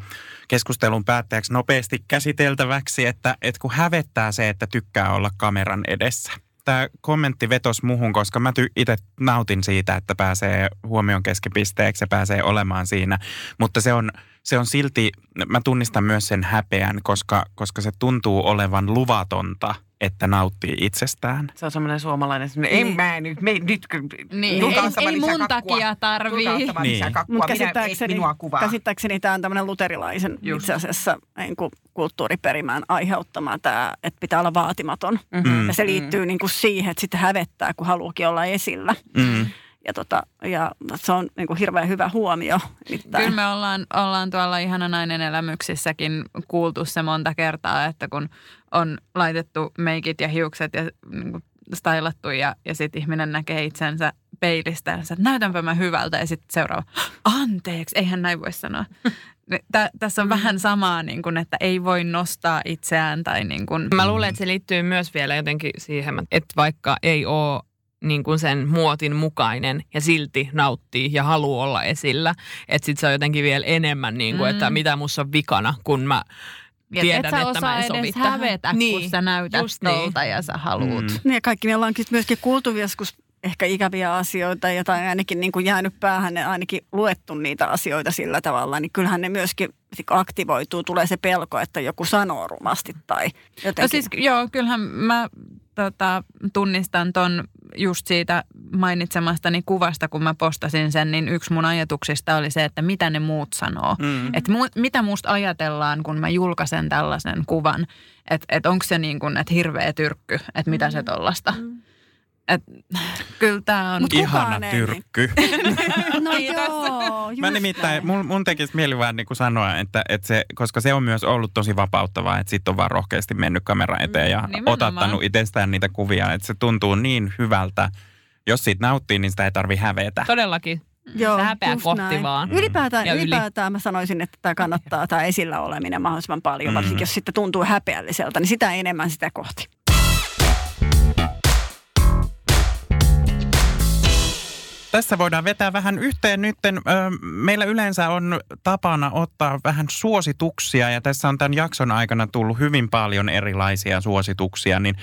keskustelun päätteeksi nopeasti käsiteltäväksi, että, että kun hävettää se, että tykkää olla kameran edessä. Tämä kommentti vetos muhun, koska mä ty- itse nautin siitä, että pääsee huomion keskipisteeksi ja pääsee olemaan siinä. Mutta se on, se on silti, mä tunnistan myös sen häpeän, koska, koska se tuntuu olevan luvatonta, että nauttii itsestään. Se on semmoinen suomalainen, semmoinen, en mä nyt, me, nyt Niin, ei- ei mun kakkua. takia tarvii. Niin. Mutta käsittääkseni, minua kuvaa. käsittääkseni tämä on tämmöinen luterilaisen Just. itse asiassa niin kuin kulttuuriperimään aiheuttama tämä, että pitää olla vaatimaton. Mm. Ja se liittyy niin kuin siihen, että sitten hävettää, kun haluukin olla esillä. Mm. Ja, tota, ja se on niin kuin hirveän hyvä huomio. nimittäin. Kyllä me ollaan, ollaan tuolla ihana nainen elämyksissäkin kuultu se monta kertaa, että kun on laitettu meikit ja hiukset ja niin kuin stylattu ja, ja sitten ihminen näkee itsensä peilistä ja että näytänpä mä hyvältä ja sitten seuraava, anteeksi, eihän näin voi sanoa. *laughs* Tä, tässä on vähän samaa, niin kuin, että ei voi nostaa itseään tai niin kuin, Mä luulen, että se liittyy myös vielä jotenkin siihen, että vaikka ei ole niin kuin sen muotin mukainen ja silti nauttii ja haluaa olla esillä, että sit se on jotenkin vielä enemmän niin kuin, että Mm. mitä mussa on vikana, kun mä Ja tiedän, et sä että mä en sovi edes tähän. hävetä, Niin, kun sä näytät just niin. ja sä haluut. Mm. Niin ja kaikki me ollaankin myöskin kuultu joskus ehkä ikäviä asioita ja tai ainakin niin kuin jäänyt päähän ja ainakin luettu niitä asioita sillä tavalla, niin kyllähän ne myöskin aktivoituu, tulee se pelko, että joku sanoo rumasti tai jotenkin. No siis joo, kyllähän mä tota, tunnistan ton just siitä mainitsemastani kuvasta, kun mä postasin sen, niin yksi mun ajatuksista oli se, että mitä ne muut sanoo. Mm. Että mu, mitä musta ajatellaan, kun mä julkaisen tällaisen kuvan. Että et onko se niin kuin, että hirveä tyrkky, että mitä se tollasta. Et, kyllä tämä on... Mut Ihana tyrkky. *laughs* no *laughs* joo, just Mä nimittäin, mun, mun tekisi mieli vaan niin kuin sanoa, että, että se, koska se on myös ollut tosi vapauttavaa, että sit on vaan rohkeasti mennyt kameran eteen ja nimenomaan. otattanut itsestään niitä kuvia, että se tuntuu niin hyvältä. Jos siitä nauttii, niin sitä ei tarvi hävetä. todellakin Joo, se häpeä kohti näin. vaan. Ylipäätään, Ja yli. ylipäätään mä sanoisin, että tämä kannattaa tämä esillä oleminen mahdollisimman paljon, Mm. varsinkin jos sitten tuntuu häpeälliseltä, niin sitä enemmän sitä kohti. Tässä voidaan vetää vähän yhteen. Ö, meillä yleensä on tapana ottaa vähän suosituksia ja tässä on tämän jakson aikana tullut hyvin paljon erilaisia suosituksia, niin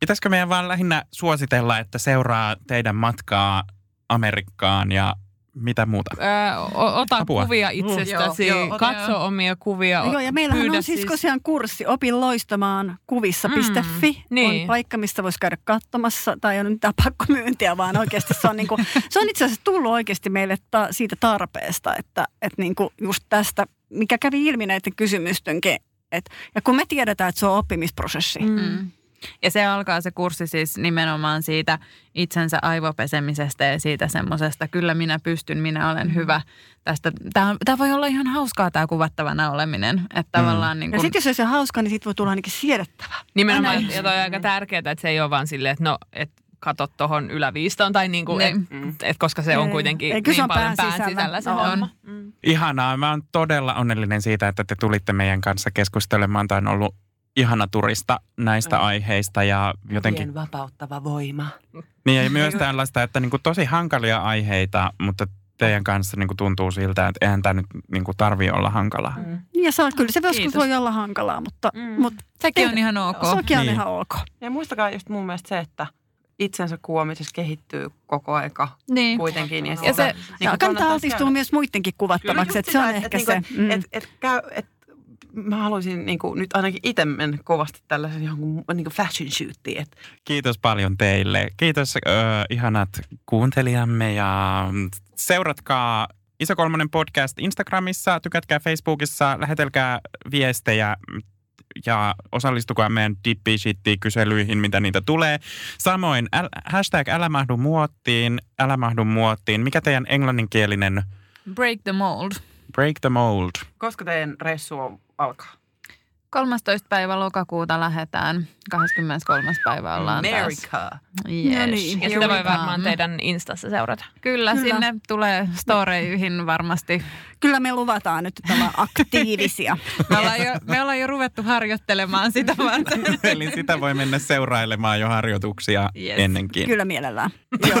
pitäisikö meidän vaan lähinnä suositella, että seuraa teidän matkaa Amerikkaan ja mitä muuta? Öö, o- ota Apua. kuvia itsestäsi, Joo, joo, katso joo. omia kuvia. Joo, ja meillähän pyydä on siis tosiaan kurssi opin loistamaan kuvissa.fi. Mm, niin. On paikka, mistä voisi käydä katsomassa, tai on nyt mitään pakkomyyntiä, vaan oikeasti se on, niinku, *laughs* se on itse asiassa tullut oikeasti meille ta, siitä tarpeesta, että, että niinku just tästä, mikä kävi ilmi näiden kysymystenkin, et, ja kun me tiedetään, että se on oppimisprosessi. Mm. Mm. Ja se alkaa se kurssi siis nimenomaan siitä itsensä aivopesemisestä ja siitä semmoisesta, kyllä minä pystyn, minä olen hyvä. Tästä, tämä, tämä voi olla ihan hauskaa tämä kuvattavana oleminen. Että tavallaan niin Ja kuin, sitten jos ei se hauska, niin siitä voi tulla ainakin siedettävää. Nimenomaan, Aina- ja toi on aika tärkeää, että se ei ole vaan silleen, että no, et kato tuohon yläviistoon, tai niinku, et, Niin. et, et, koska se on kuitenkin Ei, kyllä se niin on paljon pään pään sisällä. sisällä se On. homma. Ihanaa. Mä oon todella onnellinen siitä, että te tulitte meidän kanssa keskustelemaan. Tämä on ollut ihana turista näistä aiheista ja jotenkin Vien vapauttava voima. Niin ja myös tällaista, että niin kuin tosi hankalia aiheita, mutta teidän kanssa niin kuin tuntuu siltä, että eihän tämä nyt niin kuin tarvii olla hankalaa. Mm. Ja se on, kyllä se joskus voi olla hankalaa, mutta, mm. mutta Sekin on ihan ok. sekin on Niin. ihan ok. Ja muistakaa just mun mielestä se, että itsensä kuomisessa kehittyy koko aika Niin. kuitenkin. Ja sitä se- Ja kannattaa kannattaa altistua käydä. myös muidenkin kuvattavaksi, että se on ehkä se. Että, mm. et, et, käy, et, mä haluaisin niin kuin, nyt ainakin itse mennä kovasti tällaisen johonkin niin kuin fashion shootiin. Et, Kiitos paljon teille. Kiitos ö, ihanat kuuntelijamme ja seuratkaa Iso Kolmonen podcast Instagramissa, tykätkää Facebookissa, lähetelkää viestejä ja osallistukaa meidän dippi kyselyihin, mitä niitä tulee. Samoin äl, hashtag älä mahdu muottiin, älä mahdu muottiin. Mikä teidän englanninkielinen Break the mold. break the mold? koska teidän reissu on, alkaa? 13. päivä lokakuuta lähdetään. 23. päivä ollaan taas. America. Yes. No niin. Ja sitä voi varmaan teidän Instassa seurata. Kyllä, Kyllä. sinne tulee storeihin varmasti. Kyllä me luvataan nyt olla aktiivisia. *laughs* Me ollaan jo, me ollaan jo ruvettu harjoittelemaan sitä varten. *laughs* Eli sitä voi mennä seurailemaan jo harjoituksia Yes. ennenkin. Kyllä mielellään. *laughs* Joo.